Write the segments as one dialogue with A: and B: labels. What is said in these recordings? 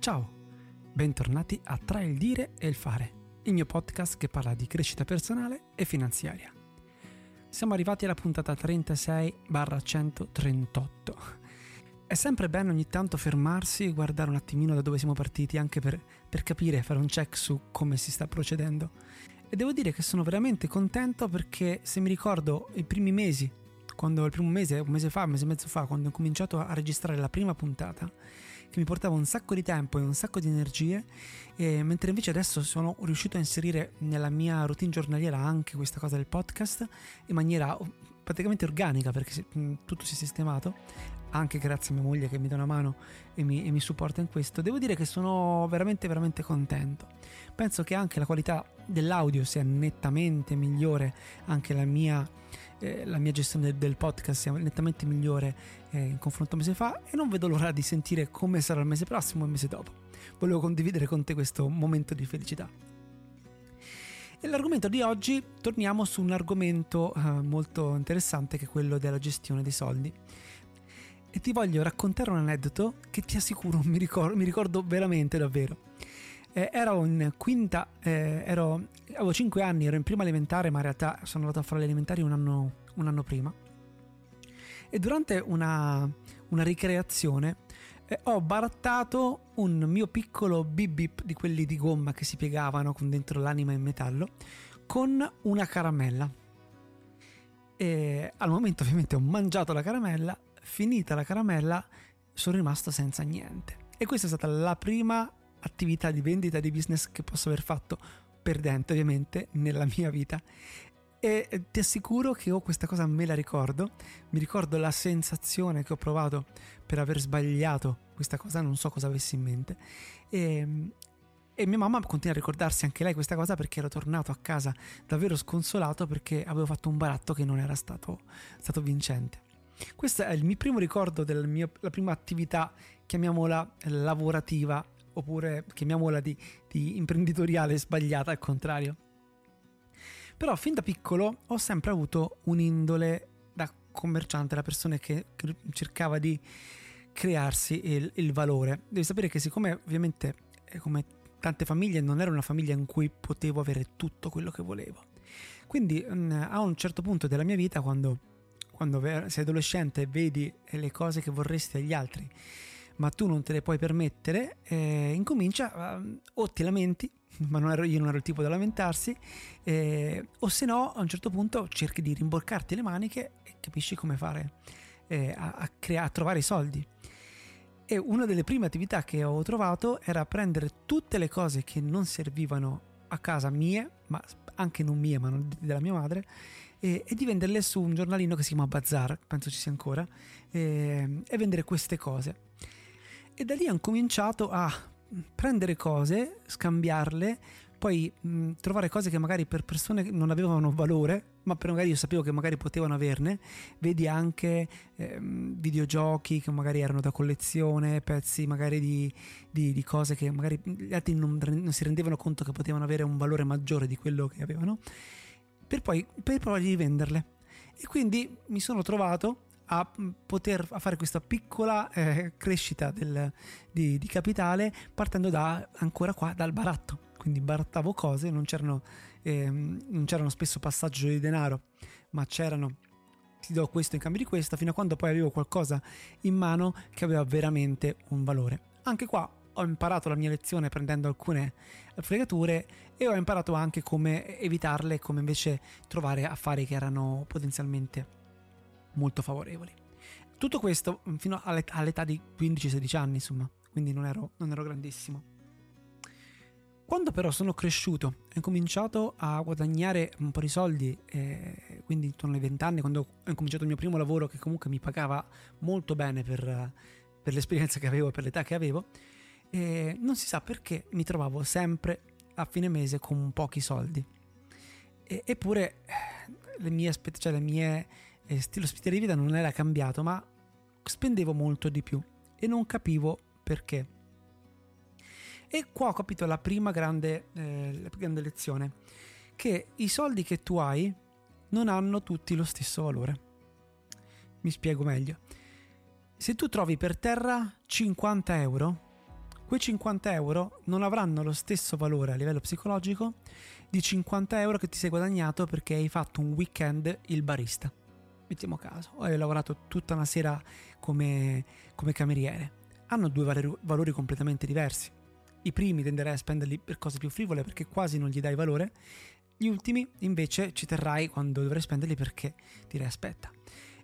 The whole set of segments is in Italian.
A: Ciao, bentornati a Tra il dire e il fare, il mio podcast che parla di crescita personale e finanziaria. Siamo arrivati alla puntata 36-138. È sempre bene ogni tanto fermarsi e guardare un attimino da dove siamo partiti, anche per, per capire, fare un check su come si sta procedendo. E devo dire che sono veramente contento perché se mi ricordo i primi mesi, quando il primo mese, un mese fa, un mese e mezzo fa, quando ho cominciato a registrare la prima puntata, che mi portava un sacco di tempo e un sacco di energie, mentre invece adesso sono riuscito a inserire nella mia routine giornaliera anche questa cosa del podcast in maniera praticamente organica perché tutto si è sistemato, anche grazie a mia moglie che mi dà una mano e mi, e mi supporta in questo. Devo dire che sono veramente veramente contento. Penso che anche la qualità dell'audio sia nettamente migliore, anche la mia eh, la mia gestione del podcast sia nettamente migliore eh, in confronto a un mese fa e non vedo l'ora di sentire come sarà il mese prossimo e il mese dopo. Volevo condividere con te questo momento di felicità. E l'argomento di oggi torniamo su un argomento eh, molto interessante che è quello della gestione dei soldi. E ti voglio raccontare un aneddoto che ti assicuro mi ricordo, mi ricordo veramente davvero. Eh, ero in quinta, eh, ero, avevo 5 anni, ero in prima elementare, ma in realtà sono andato a fare le elementari un anno, un anno prima. E durante una, una ricreazione eh, ho barattato un mio piccolo bip bip di quelli di gomma che si piegavano con dentro l'anima in metallo con una caramella. E al momento ovviamente ho mangiato la caramella, finita la caramella sono rimasto senza niente. E questa è stata la prima attività di vendita di business che posso aver fatto perdente ovviamente nella mia vita. E ti assicuro che ho questa cosa me la ricordo. Mi ricordo la sensazione che ho provato per aver sbagliato questa cosa non so cosa avessi in mente. E, e mia mamma continua a ricordarsi anche lei questa cosa perché ero tornato a casa davvero sconsolato perché avevo fatto un baratto che non era stato, stato vincente. Questo è il mio primo ricordo della mia prima attività chiamiamola lavorativa oppure chiamiamola di, di imprenditoriale sbagliata al contrario. Però fin da piccolo ho sempre avuto un'indole da commerciante, la persona che cercava di crearsi il, il valore. Devi sapere che siccome ovviamente eh, come tante famiglie non era una famiglia in cui potevo avere tutto quello che volevo. Quindi mm, a un certo punto della mia vita quando, quando sei adolescente e vedi le cose che vorresti agli altri ma tu non te le puoi permettere, eh, incomincia uh, o ti lamenti, ma non ero, io non ero il tipo da lamentarsi, eh, o se no a un certo punto cerchi di rimborcarti le maniche e capisci come fare eh, a, a, crea- a trovare i soldi. E una delle prime attività che ho trovato era prendere tutte le cose che non servivano a casa mie, ma anche non mie, ma non della mia madre, e, e, di venderle su un giornalino che si chiama Bazar, penso ci sia ancora, e, e vendere queste cose. E da lì hanno cominciato a prendere cose, scambiarle, poi mh, trovare cose che magari per persone non avevano valore, ma per magari io sapevo che magari potevano averne. Vedi anche eh, videogiochi che magari erano da collezione, pezzi magari di, di, di cose che magari gli altri non, non, si rendevano conto che potevano avere un valore maggiore di quello che avevano, per poi per provare di venderle. E quindi mi sono trovato a poter a fare questa piccola eh, crescita del, di, di, capitale partendo da ancora qua dal baratto. Quindi barattavo cose non c'erano, eh, non c'erano spesso passaggio di denaro ma c'erano. Ti do questo in cambio di questo fino a quando poi avevo qualcosa in mano che aveva veramente un valore. Anche qua ho imparato la mia lezione prendendo alcune fregature e ho imparato anche come evitarle come invece trovare affari che erano potenzialmente molto favorevoli. Tutto questo mm, fino all'età di 15-16 anni, insomma, quindi non ero, non ero grandissimo. Quando però sono cresciuto e ho cominciato a guadagnare un po' di soldi, eh, quindi intorno ai 20 anni, quando ho cominciato il mio primo lavoro che comunque mi pagava molto bene per, per l'esperienza che avevo e per l'età che avevo, eh, non si sa perché mi trovavo sempre a fine mese con pochi soldi. E, eppure eh, le mie, cioè le mie e lo stile di vita non era cambiato, ma spendevo molto di più e non capivo perché. E qua ho capito la prima grande, eh, la grande lezione, che i soldi che tu hai non hanno tutti lo stesso valore. Mi spiego meglio. Se tu trovi per terra 50 euro, quei 50 euro non avranno lo stesso valore a livello psicologico di 50 euro che ti sei guadagnato perché hai fatto un weekend il barista. Mettiamo caso, hai lavorato tutta una sera come, come cameriere. Hanno due valori, valori completamente diversi. I primi tenderai a spenderli per cose più frivole perché quasi non gli dai valore, gli ultimi invece ci terrai quando dovrai spenderli perché direi aspetta.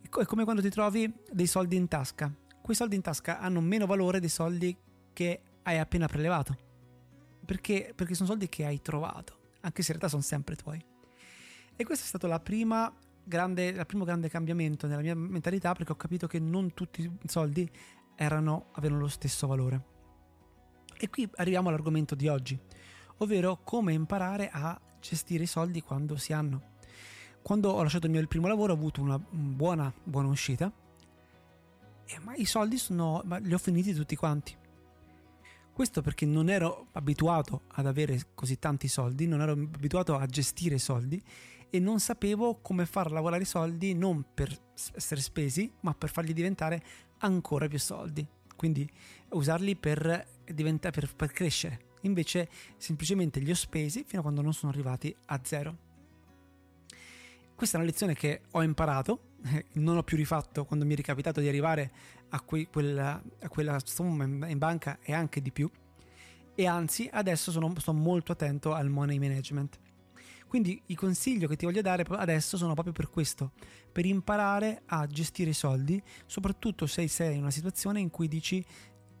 A: È come quando ti trovi dei soldi in tasca. Quei soldi in tasca hanno meno valore dei soldi che hai appena prelevato. Perché, perché sono soldi che hai trovato, anche se in realtà sono sempre tuoi. E questo è stato la prima grande, il primo grande cambiamento nella mia mentalità perché ho capito che non tutti i soldi erano, avevano lo stesso valore. E qui arriviamo all'argomento di oggi, ovvero come imparare a gestire i soldi quando si hanno. Quando ho lasciato il mio primo lavoro ho avuto una buona, buona uscita, ma i soldi sono, li ho finiti tutti quanti. Questo perché non ero abituato ad avere così tanti soldi, non ero abituato a gestire i soldi e non sapevo come far lavorare i soldi non per essere spesi, ma per farli diventare ancora più soldi. Quindi usarli per, per, per crescere invece semplicemente li ho spesi fino a quando non sono arrivati a zero. Questa è una lezione che ho imparato, non ho più rifatto quando mi è ricapitato di arrivare a, que- quella, a quella, somma in banca e anche di più, e anzi adesso sono, sto molto attento al money management. Quindi i consigli che ti voglio dare adesso sono proprio per questo, per imparare a gestire i soldi, soprattutto se sei in una situazione in cui dici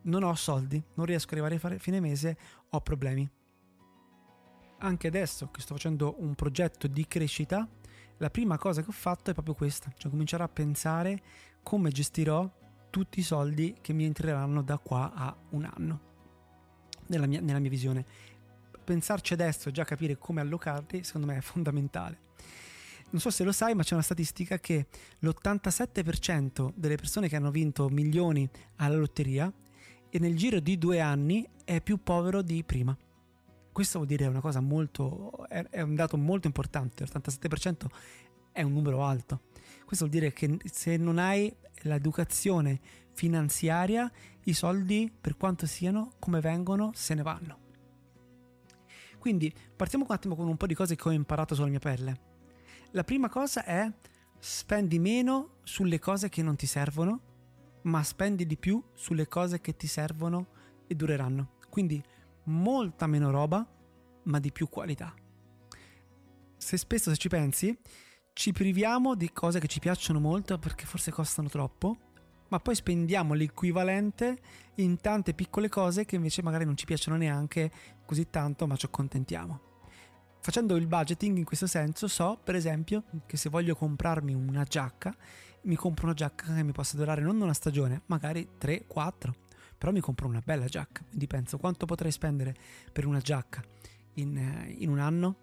A: non ho soldi, non riesco ad arrivare a fine mese, ho problemi. Anche adesso che sto facendo un progetto di crescita, la prima cosa che ho fatto è proprio questa, cioè cominciare a pensare come gestirò tutti i soldi che mi entreranno da qua a un anno, nella mia, nella mia visione. Pensarci adesso e già capire come allocarli, secondo me è fondamentale. Non so se lo sai, ma c'è una statistica che l'87% delle persone che hanno vinto milioni alla lotteria e nel giro di due anni è più povero di prima. Questo vuol dire una cosa molto, è un dato molto importante, l'87% è un numero alto. Questo vuol dire che se non hai l'educazione finanziaria, i soldi, per quanto siano, come vengono, se ne vanno. Quindi partiamo un attimo con un po' di cose che ho imparato sulla mia pelle. La prima cosa è spendi meno sulle cose che non ti servono ma spendi di più sulle cose che ti servono e dureranno. Quindi molta meno roba, ma di più qualità. Se spesso se ci pensi, ci priviamo di cose che ci piacciono molto perché forse costano troppo, ma poi spendiamo l'equivalente in tante piccole cose che invece magari non ci piacciono neanche così tanto, ma ci accontentiamo. Facendo il budgeting in questo senso so, per esempio, che se voglio comprarmi una giacca, mi compro una giacca che mi possa durare non una stagione, magari 3, 4, però mi compro una bella giacca, quindi penso quanto potrei spendere per una giacca in, in un anno?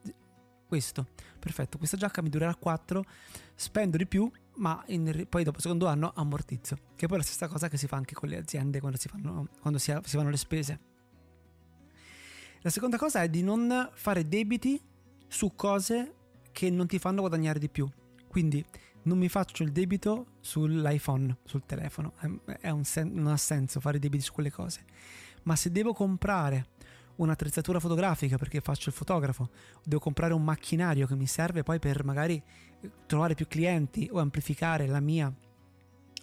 A: Questo, perfetto, questa giacca mi durerà 4, spendo di più, ma in, poi dopo il secondo anno ammortizzo, che è poi la stessa cosa che si fa anche con le aziende quando si fanno, quando si, si fanno le spese. La seconda cosa è di non fare debiti su cose che non ti fanno guadagnare di più. Quindi non mi faccio il debito sull'iPhone, sul telefono, sen- non ha senso fare debiti su quelle cose. Ma se devo comprare un'attrezzatura fotografica perché faccio il fotografo, devo comprare un macchinario che mi serve poi per magari trovare più clienti o amplificare mia,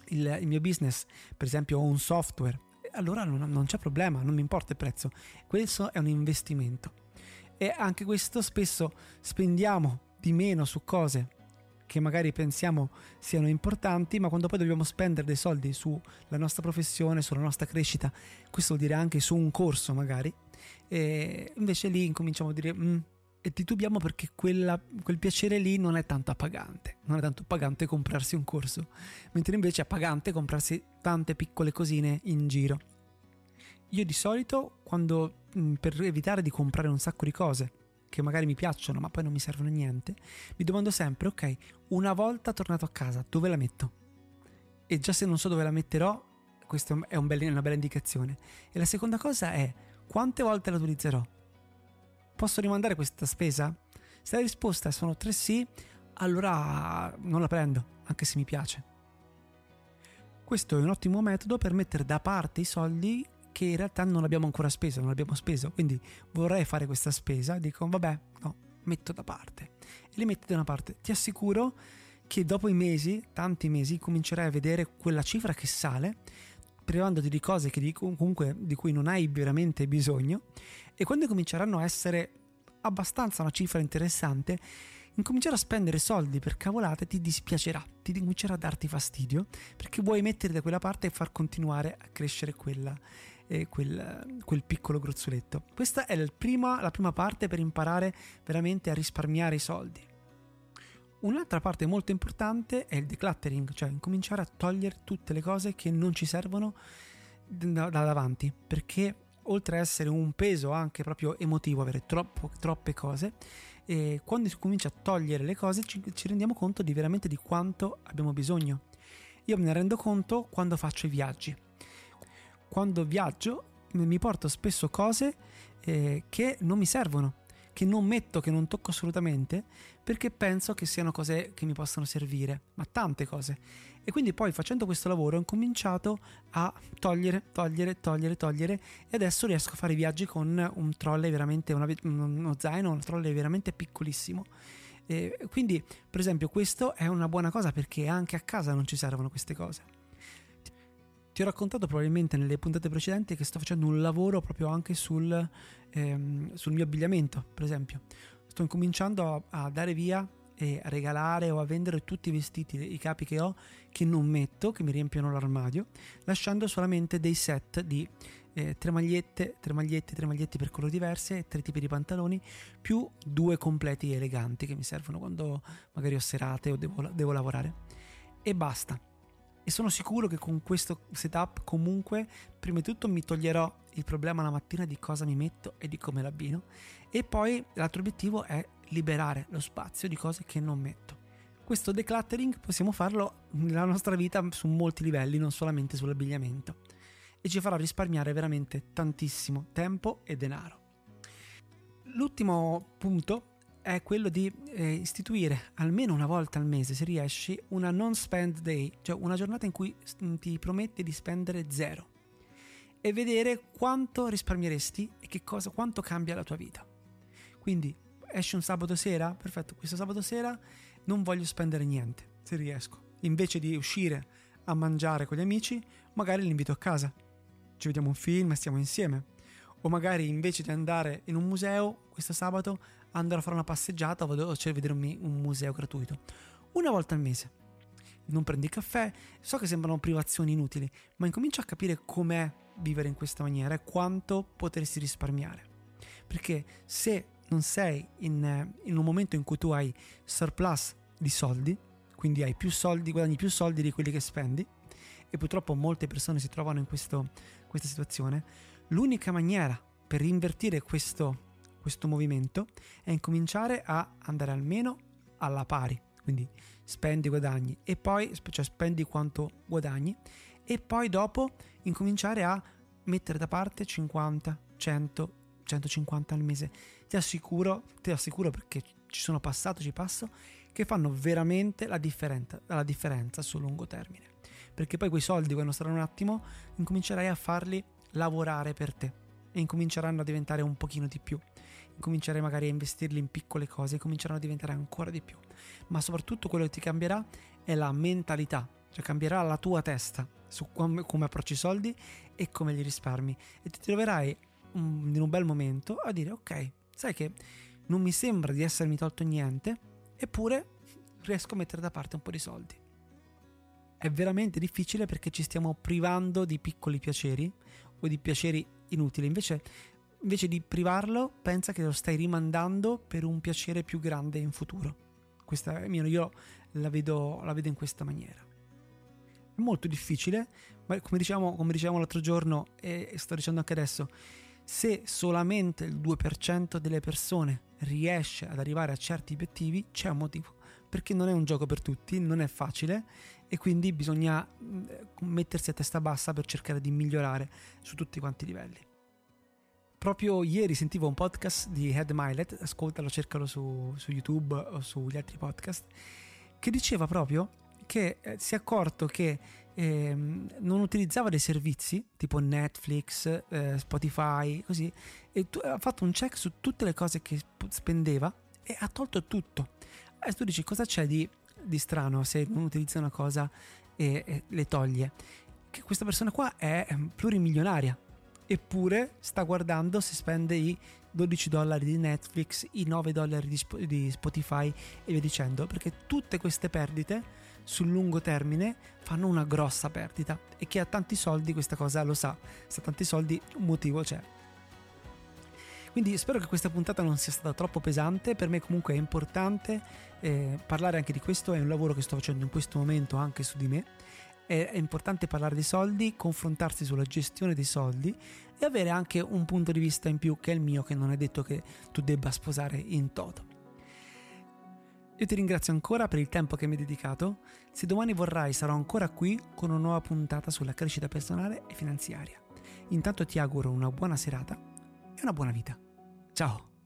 A: il, il, mio business, per esempio ho un software, allora non, non c'è problema, non mi importa il prezzo, questo è un investimento. E anche questo spesso spendiamo di meno su cose che magari pensiamo siano importanti, ma quando poi dobbiamo spendere dei soldi sulla nostra professione, sulla nostra crescita, questo vuol dire anche su un corso magari, e invece lì incominciamo a dire mm, e titubiamo perché quella, quel piacere lì non è tanto appagante, non è tanto appagante comprarsi un corso, mentre invece è appagante comprarsi tante piccole cosine in giro. Io di solito quando Mm, per evitare di comprare un sacco di cose che magari mi piacciono ma poi non mi servono a niente, mi domando sempre, ok, una volta tornato a casa, dove la metto? E già se non so dove la metterò, questa è un bel, una bella indicazione. E la seconda cosa è, quante volte la utilizzerò? Posso rimandare questa spesa? Se la risposta sono tre sì, allora non la prendo, anche se mi piace. Questo è un ottimo metodo per mettere da parte i soldi che in realtà non abbiamo ancora speso, non abbiamo speso, quindi vorrei fare questa spesa, dico vabbè, no, metto da parte e li metti da una parte. Ti assicuro che dopo i mesi, tanti mesi, comincerai a vedere quella cifra che sale, privandoti di cose di, comunque, di cui non hai veramente bisogno e quando cominceranno a essere abbastanza una cifra interessante, incominciare a spendere soldi per cavolate ti dispiacerà, ti comincerà a darti fastidio perché vuoi mettere da quella parte e far continuare a crescere quella, eh, quel, quel, piccolo gruzzoletto. Questa è prima, la prima parte per imparare veramente a risparmiare i soldi. Un'altra parte molto importante è il decluttering, cioè incominciare a togliere tutte le cose che non ci servono da, da davanti, perché oltre a essere un peso anche proprio emotivo, avere troppo, troppe cose, e quando si comincia a togliere le cose ci, ci rendiamo conto di veramente di quanto abbiamo bisogno. Io me ne rendo conto quando faccio i viaggi. Quando viaggio mi porto spesso cose eh, che non mi servono che non metto, che non tocco assolutamente, perché penso che siano cose che mi possano servire, ma tante cose. E quindi poi facendo questo lavoro ho cominciato a togliere, togliere, togliere, togliere e adesso riesco a fare viaggi con un trolley veramente, una, uno zaino, un trolley veramente piccolissimo. E quindi, per esempio, questo è una buona cosa perché anche a casa non ci servono queste cose. Ti ho raccontato probabilmente nelle puntate precedenti che sto facendo un lavoro proprio anche sul, ehm, sul mio abbigliamento, per esempio. Sto incominciando a, a dare via e a regalare o a vendere tutti i vestiti, i capi che ho che non metto, che mi riempiono l'armadio, lasciando solamente dei set di eh, tre magliette, tre magliette, tre magliette per colori diverse, tre tipi di pantaloni, più due completi eleganti che mi servono quando magari ho serate o devo, devo lavorare. E basta e sono sicuro che con questo setup comunque prima di tutto mi toglierò il problema la mattina di cosa mi metto e di come l'abbino e poi l'altro obiettivo è liberare lo spazio di cose che non metto. Questo decluttering possiamo farlo nella nostra vita su molti livelli, non solamente sull'abbigliamento e ci farà risparmiare veramente tantissimo tempo e denaro. L'ultimo punto è quello di eh, istituire almeno una volta al mese, se riesci, una non spend day, cioè una giornata in cui ti prometti di spendere zero e vedere quanto risparmieresti e cosa, quanto cambia la tua vita. Quindi esci un sabato sera, perfetto, questo sabato sera non voglio spendere niente, se riesco. Invece di uscire a mangiare con gli amici, magari li invito a casa. Ci vediamo un film e stiamo insieme. O magari invece di andare in un museo questo sabato andrò a fare una passeggiata o vado a vedere un, un museo gratuito. Una volta al mese. Non prendi caffè, so che sembrano privazioni inutili, ma incomincio a capire com'è vivere in questa maniera e quanto potresti risparmiare. Perché se non sei in, in un momento in cui tu hai surplus di soldi, quindi hai più soldi, guadagni più soldi di quelli che spendi, e purtroppo molte persone si trovano in questo, questa situazione, l'unica maniera per invertire questo questo movimento è incominciare a andare almeno alla pari, quindi spendi guadagni e poi cioè spendi quanto guadagni e poi dopo incominciare a mettere da parte 50, 100, 150 al mese. Ti assicuro, ti assicuro perché ci sono passato, ci passo, che fanno veramente la differenza, la differenza sul lungo termine. Perché poi quei soldi, quando saranno un attimo, incomincerai a farli lavorare per te e incominceranno a diventare un pochino di più comincerai magari a investirli in piccole cose e cominceranno a diventare ancora di più. Ma soprattutto quello che ti cambierà è la mentalità, cioè cambierà la tua testa su come, come approcci i soldi e come li risparmi e ti troverai un, in un bel momento a dire ok, sai che non mi sembra di essermi tolto niente, eppure riesco a mettere da parte un po' di soldi. È veramente difficile perché ci stiamo privando di piccoli piaceri o di piaceri inutili. Invece invece di privarlo, pensa che lo stai rimandando per un piacere più grande in futuro. Questa è mia, io la vedo, la vedo in questa maniera. È molto difficile, ma come diciamo, come diciamo l'altro giorno e sto dicendo anche adesso, se solamente il 2% delle persone riesce ad arrivare a certi obiettivi, c'è un motivo. Perché non è un gioco per tutti, non è facile e quindi bisogna mm, mettersi a testa bassa per cercare di migliorare su tutti quanti i livelli. Proprio ieri sentivo un podcast di Head Milet, ascoltalo, cercalo su, su YouTube o sugli altri podcast, che diceva proprio che eh, si è accorto che eh, non utilizzava dei servizi tipo Netflix, eh, Spotify, così, e tu, ha fatto un check su tutte le cose che spendeva e ha tolto tutto. Adesso tu dici cosa c'è di, di strano se non utilizza una cosa e, e le toglie? Che questa persona qua è ehm, plurimilionaria, eppure sta guardando se spende i 12 dollari di Netflix, i 9 dollari di, di Spotify e via dicendo, perché tutte queste perdite sul lungo termine fanno una grossa perdita e chi ha tanti soldi questa cosa lo sa, se ha tanti soldi un motivo c'è. Quindi spero che questa puntata non sia stata troppo pesante, per me comunque è importante eh, parlare anche di questo, è un lavoro che sto facendo in questo momento anche su di me è importante parlare dei soldi, confrontarsi sulla gestione dei soldi e avere anche un punto di vista in più che è il mio, che non è detto che tu debba sposare in toto. Io ti ringrazio ancora per il tempo che mi hai dedicato. Se domani vorrai sarò ancora qui con una nuova puntata sulla crescita personale e finanziaria. Intanto ti auguro una buona serata e una buona vita. Ciao!